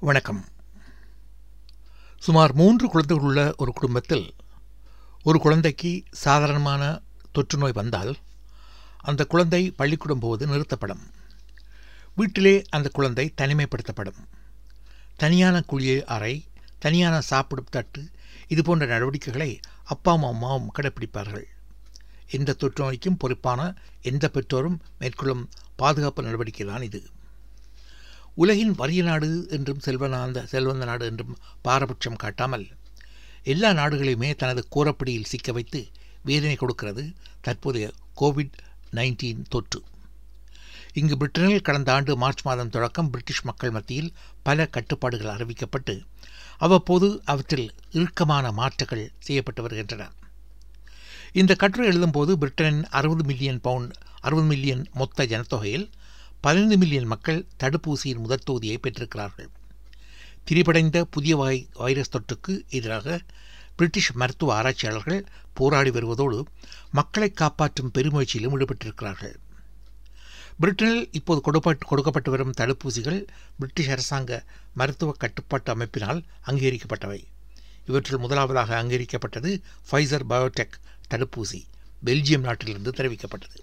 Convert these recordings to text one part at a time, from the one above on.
வணக்கம். சுமார் மூன்று குழந்தைகள் உள்ள ஒரு குடும்பத்தில் ஒரு குழந்தைக்கு சாதாரணமான தொற்று நோய் வந்தால் அந்த குழந்தை பள்ளிக்கூடம் போவது நிறுத்தப்படும். வீட்டிலே அந்த குழந்தை தனிமைப்படுத்தப்படும். தனியான குளிய அறை தனியான சாப்பிடும் தட்டு இது போன்ற நடவடிக்கைகளை அப்பாவும் அம்மாவும் கடைப்பிடிப்பார்கள். எந்த தொற்று நோய்க்கும் பொறுப்பான எந்த பெற்றோரும் மேற்கொள்ளும் பாதுகாப்பு நடவடிக்கை தான் இது. உலகின் வறிய நாடு என்றும் செல்வனாந்த செல்வந்த நாடு என்றும் பாரபட்சம் காட்டாமல் எல்லா நாடுகளையுமே தனது கூறப்படியில் சிக்க வைத்து வேதனை கொடுக்கிறது தற்போதைய கோவிட் நைன்டீன் தொற்று. இங்கு பிரிட்டனில் கடந்த ஆண்டு மார்ச் மாதம் தொடக்கம் பிரிட்டிஷ் மக்கள் மத்தியில் பல கட்டுப்பாடுகள் அறிவிக்கப்பட்டு அவ்வப்போது அவற்றில் இறுக்கமான மாற்றங்கள் செய்யப்பட்டு வருகின்றன. இந்த கட்டுரை எழுதும்போது பிரிட்டனின் அறுபது மில்லியன் பவுண்ட் அறுபது மில்லியன் மொத்த ஜனத்தொகையில் பதினைந்து மில்லியன் மக்கள் தடுப்பூசியின் முதற் தொகுதியை பெற்றிருக்கிறார்கள். திரிபடைந்த புதிய வாய் வைரஸ் தொற்றுக்கு எதிராக பிரிட்டிஷ் மருத்துவ ஆராய்ச்சியாளர்கள் போராடி வருவதோடு மக்களை காப்பாற்றும் பெருமுயற்சியிலும் ஈடுபட்டிருக்கிறார்கள். பிரிட்டனில் இப்போது கொடுப்பட்டு கொடுக்கப்பட்டு வரும் தடுப்பூசிகள் பிரிட்டிஷ் அரசாங்க மருத்துவ கட்டுப்பாட்டு அமைப்பினால் அங்கீகரிக்கப்பட்டவை. இவற்றில் முதலாவதாக அங்கீகரிக்கப்பட்டது ஃபைசர் பயோடெக் தடுப்பூசி பெல்ஜியம் நாட்டிலிருந்து தெரிவிக்கப்பட்டது.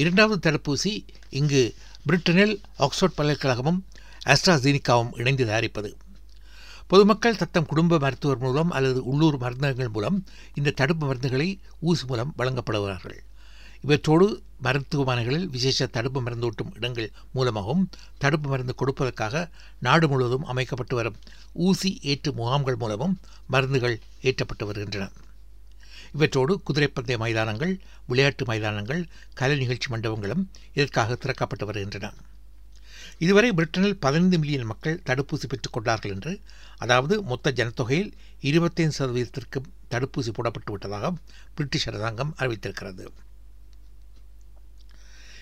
இரண்டாவது தடுப்பூசி இங்கு பிரிட்டனில் ஆக்ஸ்போர்ட் பல்கலைக்கழகமும் ஆஸ்ட்ராசீனிகாவும் இணைந்து தயாரிப்பது. பொதுமக்கள் தத்தம் குடும்ப மருத்துவர் மூலம் அல்லது உள்ளூர் மருந்தகங்கள் மூலம் இந்த தடுப்பு மருந்துகளை ஊசி மூலம் வழங்கப்படுகிறார்கள். இவற்றோடு மருத்துவமனைகளில் விசேஷ தடுப்பு மருந்தூட்டும் இடங்கள் மூலமாகவும் தடுப்பு மருந்து கொடுப்பதற்காக நாடு முழுவதும் அமைக்கப்பட்டு வரும் ஊசி ஏற்று முகாம்கள் மூலமும் மருந்துகள் ஏற்றப்பட்டு வருகின்றன. இவற்றோடு குதிரைப்பந்தய மைதானங்கள் விளையாட்டு மைதானங்கள் கலை நிகழ்ச்சி மண்டபங்களும் இதற்காக திறக்கப்பட்டு வருகின்றன. இதுவரை பிரிட்டனில் பதினைந்து மில்லியன் மக்கள் தடுப்பூசி பெற்றுக் கொண்டார்கள் என்று அதாவது மொத்த ஜனத்தொகையில் இருபத்தைந்து சதவீதத்திற்கு தடுப்பூசி போடப்பட்டு விட்டதாக பிரிட்டிஷ் அரசாங்கம் அறிவித்திருக்கிறது.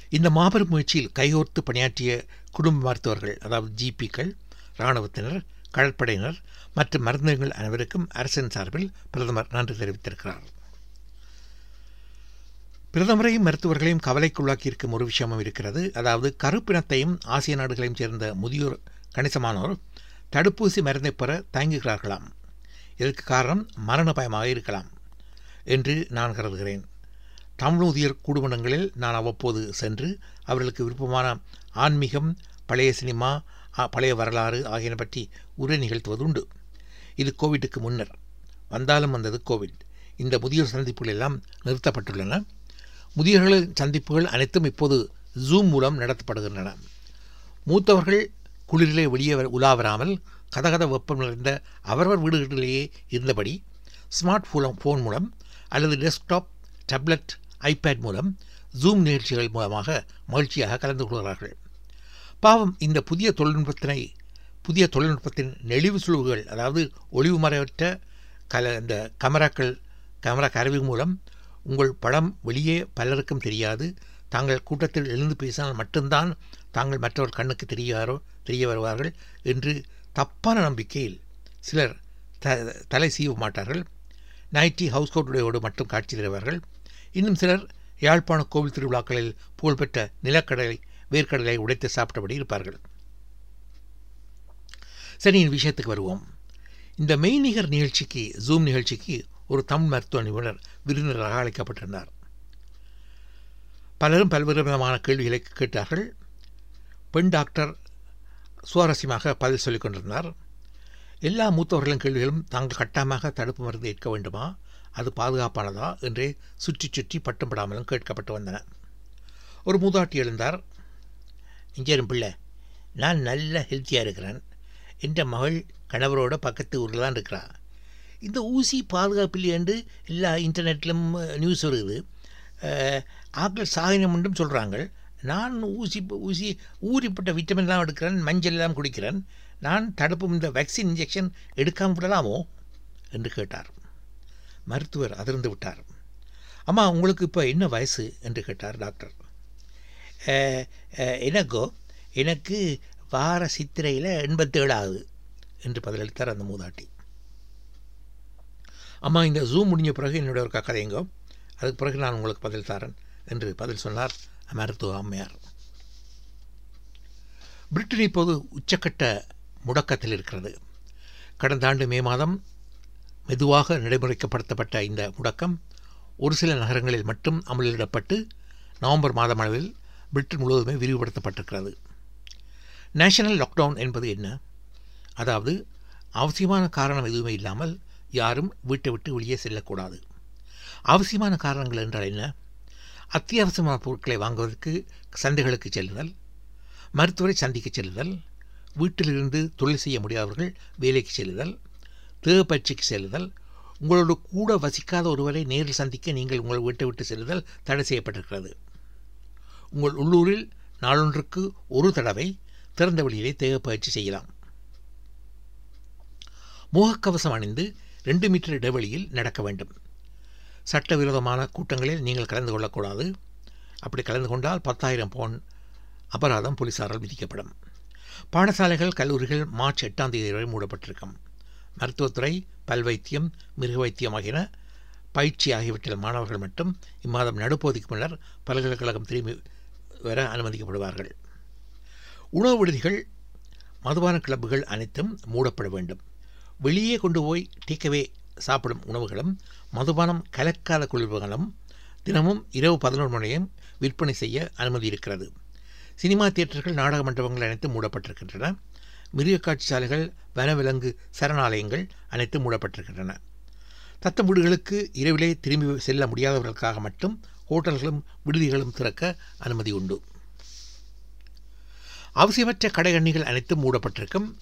இந்த மாபெரும் முயற்சியில் கைகோர்த்து பணியாற்றிய குடும்ப மருத்துவர்கள் அதாவது ஜிபிக்கள் இராணுவத்தினர் கடற்படையினர் மற்றும் மருந்தகங்கள் அனைவருக்கும் அரசின் சார்பில் பிரதமர் நன்றி தெரிவித்திருக்கிறார். பிரதமரையும் மருத்துவர்களையும் கவலைக்குள்ளாக்கியிருக்கும் ஒரு விஷயமும் இருக்கிறது. அதாவது கருப்பினத்தையும் ஆசிய நாடுகளையும் சேர்ந்த முதியோர் கணிசமானோர் தடுப்பூசி மருந்தை பெற தயங்குகிறார்களாம். இதற்கு காரணம் மரண பயமாக இருக்கலாம் என்று நான் கருதுகிறேன். தமிழூதியர் குடும்பங்களில் நான் அவ்வப்போது சென்று அவர்களுக்கு விருப்பமான ஆன்மீகம் பழைய சினிமா பழைய வரலாறு ஆகியன பற்றி உரை நிகழ்த்துவது உண்டு இது கோவிட்டுக்கு முன்னர். வந்தாலும் வந்தது கோவிட். இந்த முதியோர் சந்திப்புகள் எல்லாம் நிறுத்தப்பட்டுள்ளன. முதியோர்கள் சந்திப்புகள் அனைத்தும் இப்போது ஜூம் மூலம் நடத்தப்படுகின்றன. மூத்தவர்கள் குளிரிலே வெளியே உலாவராமல் கதகத வெப்பம் நிறைந்த அவரவர் வீடுகளிலேயே இருந்தபடி ஸ்மார்ட் ஃபோன் ஃபோன் மூலம் அல்லது டெஸ்க்டாப் டேப்லெட் ஐபேட் மூலம் ஜூம் நிகழ்ச்சிகள் மூலமாக மகிழ்ச்சியாக கலந்து கொள்கிறார்கள். பாவம் இந்த புதிய தொழில்நுட்பத்தினை புதிய தொழில்நுட்பத்தின் நெளிவு சுழுவுகள் அதாவது ஒளிவு மறைவற்ற கல இந்த கேமராக்கள் கேமரா கருவி மூலம் உங்கள் படம் வெளியே பலருக்கும் தெரியாது. தாங்கள் கூட்டத்தில் எழுந்து பேசினால் மட்டும்தான் தாங்கள் மற்றவர் கண்ணுக்கு தெரியாரோ தெரிய வருவார்கள் என்று தப்பான நம்பிக்கையில் சிலர் த தலை சீவ மாட்டார்கள். நைட்டி ஹவுஸ் கோட்டுடையோடு மட்டும் காட்சி தருவார்கள். இன்னும் சிலர் யாழ்ப்பாண கோவில் திருவிழாக்களில் புகழ்பெற்ற நிலக்கடலை வேர்க்கடலை உடைத்து சாப்பிட்டபடி இருப்பார்கள். சரி விஷயத்துக்கு வருவோம். இந்த மெய்நிகர் நிகழ்ச்சிக்கு ஜூம் நிகழ்ச்சிக்கு ஒரு தமிழ் மருத்துவ நிபுணர் விருந்தினராக அழைக்கப்பட்டிருந்தார். பலரும் பல்வேறு விதமான கேள்விகளை கேட்டார்கள். பெண் டாக்டர் சுவாரஸ்யமாக பதில் சொல்லிக் கொண்டிருந்தார். எல்லா மூத்தவர்களின் கேள்விகளும் தாங்கள் கட்டாயமாக தடுப்பு மருந்து ஏற்க வேண்டுமா? அது பாதுகாப்பானதா? என்றே சுற்றி சுற்றி பட்டம் படாமலும் கேட்கப்பட்டு வந்தன. ஒரு மூதாட்டி எழுந்தார். இஞ்சரும் பிள்ளை நான் நல்ல ஹெல்த்தியாக இருக்கிறேன். என்ற மகள் கணவரோட பக்கத்து ஊரில் தான் இருக்கிறாள் இந்த ஊசி பாதுகாப்பு என்று எல்லா இன்டர்நெட்லும் நியூஸ் வருது. ஆக்கள் சாகினம் என்றும் சொல்கிறாங்க நான் ஊசி ஊசி ஊறிப்பட்ட விட்டமின்லாம் எடுக்கிறேன் மஞ்சள் எல்லாம் குடிக்கிறேன். நான் தடுப்பு இந்த வேக்சின் இன்ஜெக்ஷன் எடுக்காமல் விடலாமோ என்று கேட்டார். மருத்துவர் அதிர்ந்து விட்டார். அம்மா உங்களுக்கு இப்போ என்ன வயசு? என்று கேட்டார் டாக்டர். எனக்கோ எனக்கு வார சித்திரையில் எண்பத்தேழு ஆகுது என்று பதிலளித்தார் அந்த மூதாட்டி. அம்மா இந்த ஜூம் முடிஞ்ச பிறகு என்னுடைய ஒரு கதைங்கோ அதுக்கு பிறகு நான் உங்களுக்கு பதில் தரேன் என்று பதில் சொன்னார் மருத்துவ அம்மையார். பிரிட்டன் இப்போது உச்சக்கட்ட முடக்கத்தில் இருக்கிறது. கடந்த ஆண்டு மே மாதம் மெதுவாக நடைமுறைக்கப்படுத்தப்பட்ட இந்த முடக்கம் ஒரு சில நகரங்களில் மட்டும் அமலிடப்பட்டு நவம்பர் மாதம் அளவில் பிரிட்டன் முழுவதுமே விரிவுபடுத்தப்பட்டிருக்கிறது. நேஷனல் லாக்டவுன் என்பது என்ன? அதாவது அவசியமான காரணம் எதுவுமே இல்லாமல் யாரும் வீட்டை விட்டு வெளியே செல்லக்கூடாது. அவசியமான காரணங்கள் என்றால் என்ன? அத்தியாவசியமான பொருட்களை வாங்குவதற்கு சந்தைகளுக்கு செல்லுதல் மருத்துவரை சந்திக்க செல்லுதல் வீட்டிலிருந்து தொழில் செய்ய முடியாதவர்கள் வேலைக்கு செல்லுதல் தேவ பயிற்சிக்கு செல்லுதல் உங்களோடு கூட வசிக்காத ஒருவரை நேரில் சந்திக்க நீங்கள் உங்கள் வீட்டை விட்டு செல்லுதல் தடை செய்யப்பட்டிருக்கிறது. உங்கள் உள்ளூரில் நாளொன்றுக்கு ஒரு தடவை திறந்த வெளியிலே தேவ பயிற்சி செய்யலாம். முகக்கவசம் அணிந்து ரெண்டு மீட்டர் இடைவெளியில் நடக்க வேண்டும். சட்டவிரோதமான கூட்டங்களில் நீங்கள் கலந்து கொள்ளக்கூடாது. அப்படி கலந்து கொண்டால் பத்தாயிரம் பவுன் அபராதம் போலீசாரால் விதிக்கப்படும். பாடசாலைகள் கல்லூரிகள் மார்ச் எட்டாம் தேதி வரை மூடப்பட்டிருக்கும். மருத்துவத்துறை பல்வைத்தியம் மிருக வைத்தியம் ஆகியன பயிற்சி ஆகியவற்றில் மாணவர்கள் மட்டும் இம்மாதம் நடுப்பகுதிக்கு முன்னர் பல்கலைக்கழகம் திரும்பி வர அனுமதிக்கப்படுவார்கள். உணவு விடுதிகள் மதுபான கிளப்புகள் அனைத்தும் மூடப்பட வேண்டும். வெளியே கொண்டு போய் டீக்கவே சாப்பிடும் உணவுகளும் மதுபானம் கலக்காத குளிர்வுகளும் தினமும் இரவு பதினொரு மணியும் விற்பனை செய்ய அனுமதி இருக்கிறது. சினிமா தியேட்டர்கள் நாடக மண்டபங்கள் அனைத்தும் மூடப்பட்டிருக்கின்றன. மிருக காட்சி சாலைகள் வனவிலங்கு சரணாலயங்கள் அனைத்தும் மூடப்பட்டிருக்கின்றன. தத்தம் வீடுகளுக்கு இரவிலே திரும்பி செல்ல முடியாதவர்களுக்காக மட்டும் ஹோட்டல்களும் விடுதிகளும் திறக்க அனுமதி உண்டு. அவசியமற்ற கடைகண்ணிகள் அனைத்தும் மூடப்பட்டிருக்கும்.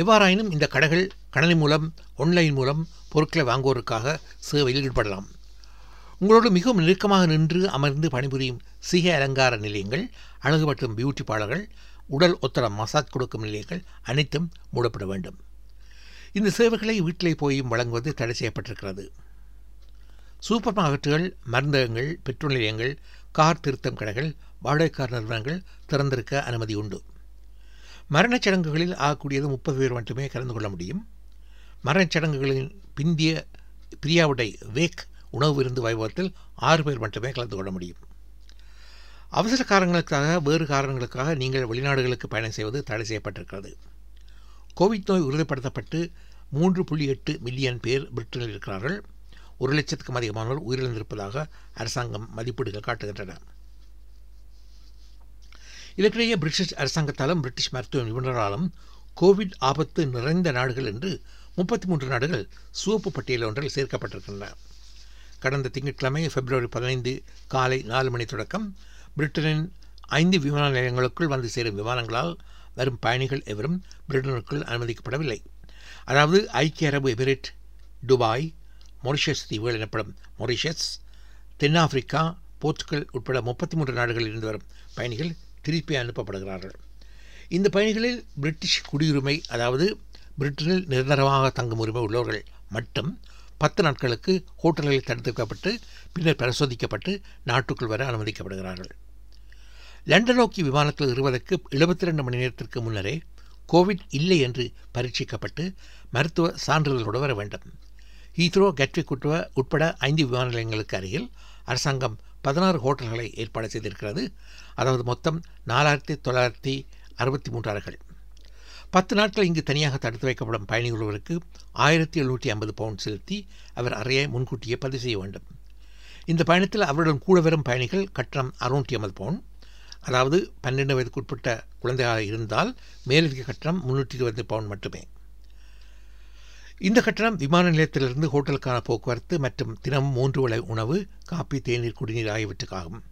எவ்வாறாயினும் இந்த கடைகள் கணனி மூலம் ஒன்லைன் மூலம் பொருட்களை வாங்குவோருக்காக சேவையில் ஈடுபடலாம். உங்களோடு மிகவும் நெருக்கமாக நின்று அமர்ந்து பணிபுரியும் சிக அலங்கார நிலையங்கள் அழகு மற்றும் பியூட்டி பார்லர்கள் உடல் ஒத்தர மசாஜ் கொடுக்கும் நிலையங்கள் அனைத்தும் மூடப்பட வேண்டும். இந்த சேவைகளை வீட்டிலே போயும் வழங்குவது தடை செய்யப்பட்டிருக்கிறது. சூப்பர் மார்க்கெட்டுகள் மருந்தகங்கள் பெட்ரோல் நிலையங்கள் கார் திருத்தம் கடைகள் வாடகைக்கார் நிறுவனங்கள் திறந்திருக்க அனுமதி உண்டு. மரணச்சடங்குகளில் ஆகக்கூடியது முப்பது பேர் மட்டுமே கலந்து கொள்ள முடியும். மரணச்சடங்குகளின் பிந்திய பிரியாவுடை வேக் உணவு விருந்து வைபவத்தில் ஆறு பேர் மட்டுமே கலந்து கொள்ள முடியும். அவசர காரணங்களுக்காக வேறு காரணங்களுக்காக நீங்கள் வெளிநாடுகளுக்கு பயணம் செய்வது தடை செய்யப்பட்டிருக்கிறது. கோவிட் நோய் உறுதிப்படுத்தப்பட்டு மூன்று புள்ளி எட்டு மில்லியன் பேர் பிரிட்டனில் இருக்கிறார்கள். ஒரு லட்சத்துக்கும் அதிகமானோர் உயிரிழந்திருப்பதாக அரசாங்கம் மதிப்பீடுகள் காட்டுகின்றன. இதற்கிடையே பிரிட்டிஷ் அரசாங்கத்தாலும் பிரிட்டிஷ் மருத்துவ நிபுணராலும் கோவிட் ஆபத்து நிறைந்த நாடுகள் என்று முப்பத்தி மூன்று நாடுகள் சிவப்பு பட்டியல் ஒன்றில் சேர்க்கப்பட்டிருக்கின்றன. கடந்த திங்கட்கிழமை பிப்ரவரி பதினைந்து காலை நாலு மணி தொடக்கம் பிரிட்டனின் ஐந்து விமான நிலையங்களுக்குள் வந்து சேரும் விமானங்களால் வரும் பயணிகள் எவரும் பிரிட்டனுக்குள் அனுமதிக்கப்படவில்லை. அதாவது ஐக்கிய அரபு எமிரேட் துபாய் மொரிஷியஸ் தீவுகள் எனப்படும் மொரிஷியஸ் தென்னாப்பிரிக்கா போர்ச்சுகல் உட்பட முப்பத்தி மூன்று நாடுகளில் இருந்து வரும் பயணிகள் திருப்பி அனுப்பப்படுகிறார்கள். இந்த பயணிகளில் பிரிட்டிஷ் குடியுரிமை அதாவது பிரிட்டனில் நிரந்தரமாக தங்கும் உரிமை உள்ளவர்கள் மட்டும் பத்து நாட்களுக்கு ஹோட்டல்களில் தடுத்து வைக்கப்பட்டு பின்னர் பரிசோதிக்கப்பட்டு நாட்டுக்குள் வர அனுமதிக்கப்படுகிறார்கள். லண்டன் நோக்கி விமானத்தில் இருவதற்கு எழுபத்தி ரெண்டு மணி நேரத்திற்கு முன்னரே கோவிட் இல்லை என்று பரீட்சிக்கப்பட்டு மருத்துவ சான்றிதழோடு வர வேண்டும். ஹீத்ரோ கட்விக் உட்பட ஐந்து விமான நிலையங்களுக்கு அருகில் அரசாங்கம் பதினாறு ஹோட்டல்களை ஏற்பாடு செய்திருக்கிறது. அதாவது மொத்தம் நாலாயிரத்தி தொள்ளாயிரத்தி அறுபத்தி மூன்று அறைகள். பத்து நாட்கள் இங்கு தனியாக தடுத்து வைக்கப்படும் பயணிகளுக்கு ஆயிரத்தி எழுநூற்றி ஐம்பது பவுண்ட் செலுத்தி அவர் அறையை முன்கூட்டியே பதிவு செய்ய வேண்டும். இந்த பயணத்தில் அவருடன் கூட வரும் பயணிகள் கட்டணம் அறுநூற்றி ஐம்பது பவுண்ட் அதாவது பன்னெண்டு வயதுக்குட்பட்ட குழந்தையாக இருந்தால் மேலதிக கட்டணம் முன்னூற்றி இருபது பவுண்ட் மட்டுமே. இந்த கட்டணம் விமான நிலையத்திலிருந்து ஹோட்டலுக்கான போக்குவரத்து மற்றும் தினமும் மூன்று வேளை உணவு காப்பி தேநீர் குடிநீர் ஆகியவற்றுக்காகும்.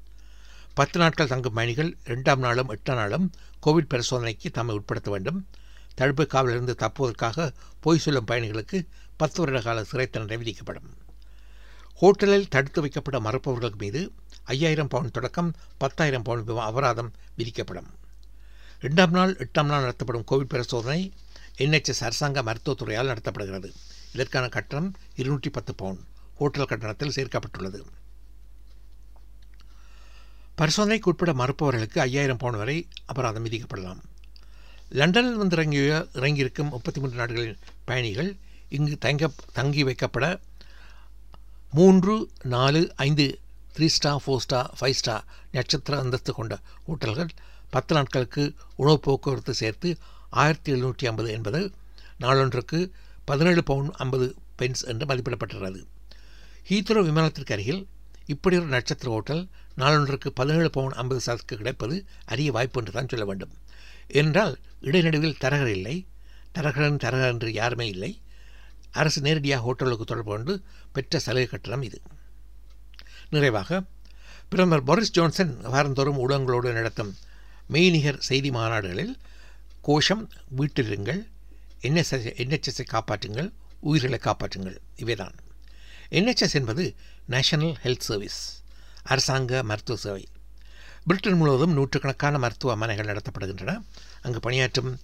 பத்து நாட்கள் தங்கும் பயணிகள் இரண்டாம் நாளும் எட்டாம் நாளும் கோவிட் பரிசோதனைக்கு தம்மை உட்படுத்த வேண்டும். தடுப்பு காவலிருந்து தப்புவதற்காக பொய் சொல்லும் பயணிகளுக்கு பத்து வருட கால சிறை தண்டனை விதிக்கப்படும். ஹோட்டலில் தடுத்து வைக்கப்பட மறுப்பவர்கள் மீது ஐயாயிரம் பவுண்ட் தொடக்கம் பத்தாயிரம் பவுண்ட் அபராதம் விதிக்கப்படும். இரண்டாம் நாள் எட்டாம் நாள் நடத்தப்படும் கோவிட் பரிசோதனை என்ஹெச்எஸ் அரசாங்க மருத்துவத்துறையால் நடத்தப்படுகிறது. இதற்கான கட்டணம் இருநூற்றி பத்து பவுண்ட் ஹோட்டல் கட்டணத்தில் சேர்க்கப்பட்டுள்ளது. பரிசோதனைக்கு உட்பட மறுப்பவர்களுக்கு ஐயாயிரம் பவுண்ட் வரை அபராதம் விதிக்கப்படலாம். லண்டனில் வந்து இறங்கிய இறங்கியிருக்கும் முப்பத்தி மூன்று நாடுகளின் பயணிகள் இங்கு தங்க தங்கி வைக்கப்பட மூன்று நாலு ஐந்து three star four star five star நட்சத்திர அந்தஸ்து கொண்ட ஹோட்டல்கள் பத்து நாட்களுக்கு உணவு போக்குவரத்து சேர்த்து ஆயிரத்தி எழுநூற்றி ஐம்பது என்பது நாளொன்றுக்கு பதினேழு பவுண்ட் ஐம்பது பென்ஸ் என்று மதிப்பிடப்பட்டுள்ளது. ஹீத்ரோ விமானத்திற்கு அருகில் இப்படி ஒரு நட்சத்திர ஹோட்டல் நாளொன்றுக்கு பதினேழு பவுண்ட் ஐம்பது சதற்கு கிடைப்பது அரிய வாய்ப்பு என்று தான் சொல்ல வேண்டும். என்றால் இடைநடுவில் தரகர் இல்லை. தரகரன் தரகர் என்று யாருமே இல்லை. அரசு நேரடியாக ஹோட்டலுக்கு தொடர்பு கொண்டு பெற்ற சலுகை கட்டணம் இது. நிறைவாக பிரதமர் போரிஸ் ஜான்சன் வாரந்தோறும் ஊடகங்களோடு நடத்தும் மெய்நிகர் செய்தி மாநாடுகளில் கோஷம் வீட்டிலிருங்கள் என்எஸ்எஸ் என்ஹெச்எஸ்ஸை காப்பாற்றுங்கள். உயிர்களை காப்பாற்றுங்கள். இவைதான். என்ஹெச்எஸ் என்பது நேஷனல் ஹெல்த் சர்வீஸ் அரசாங்க மருத்துவ சேவை. பிரிட்டன் முழுவதும் நூற்றுக்கணக்கான மருத்துவமனைகள் நடத்தப்படுகின்றன. அங்கு பணியாற்றும்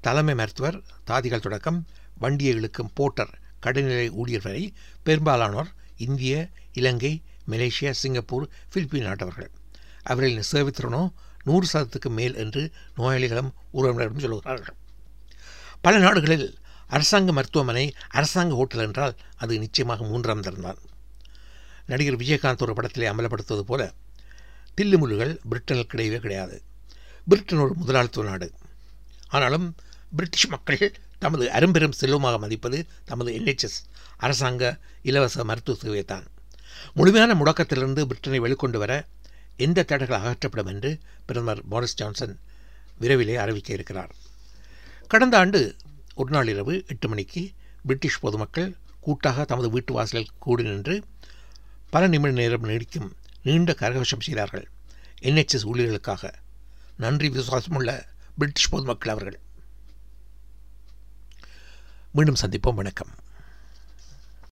தலைமை மருத்துவர் தாதிகள் தொடக்கம் வண்டியை இழுக்கும் போட்டர் கடைநிலை ஊழியர் வரை பெரும்பாலானோர் இந்திய இலங்கை மலேசியா சிங்கப்பூர் பிலிப்பீன் நாட்டவர்கள். அவர்களின் சேவைத்திறனோ நூறு சதத்துக்கு மேல் என்று நோயாளிகளும் உறவினரும் சொல்கிறார்கள் பல நாடுகளில் அரசாங்க மருத்துவமனை அரசாங்க ஹோட்டல் என்றால் அது நிச்சயமாக மூன்றாம் தரம்தான் நடிகர் விஜயகாந்த் ஒரு படத்திலே அமலப்படுத்துவது போல தில்லுமுல்லுகள் பிரிட்டனுக்கு கிடையவே கிடையாது. பிரிட்டன் ஒரு முதலாளித்துவ நாடு. ஆனாலும் பிரிட்டிஷ் மக்கள் தமது அரும்பெரும் செல்வமாக மதிப்பது தமது என்ஹெச்எஸ் அரசாங்க இலவச மருத்துவ சேவை தான் முழுமையான முடக்கத்திலிருந்து பிரிட்டனை வெளிக்கொண்டு வர எந்த தடைகள் அகற்றப்படும் என்று பிரதமர் போரிஸ் ஜான்சன் விரைவிலே அறிவிக்க இருக்கிறார். கடந்த ஆண்டு ஒரு நாள் இரவு எட்டு மணிக்கு பிரிட்டிஷ் பொதுமக்கள் கூட்டாக தமது வீட்டு வாசலில் கூடி நின்று பல நிமிட நேரம் நீடிக்கும் நீண்ட கரகவசம் செய்தார்கள். என்ஹெச்எஸ் ஊழியர்களுக்காக நன்றி விசுவாசமுள்ள பிரிட்டிஷ் பொதுமக்கள் அவர்கள். மீண்டும் சந்திப்போம். வணக்கம்.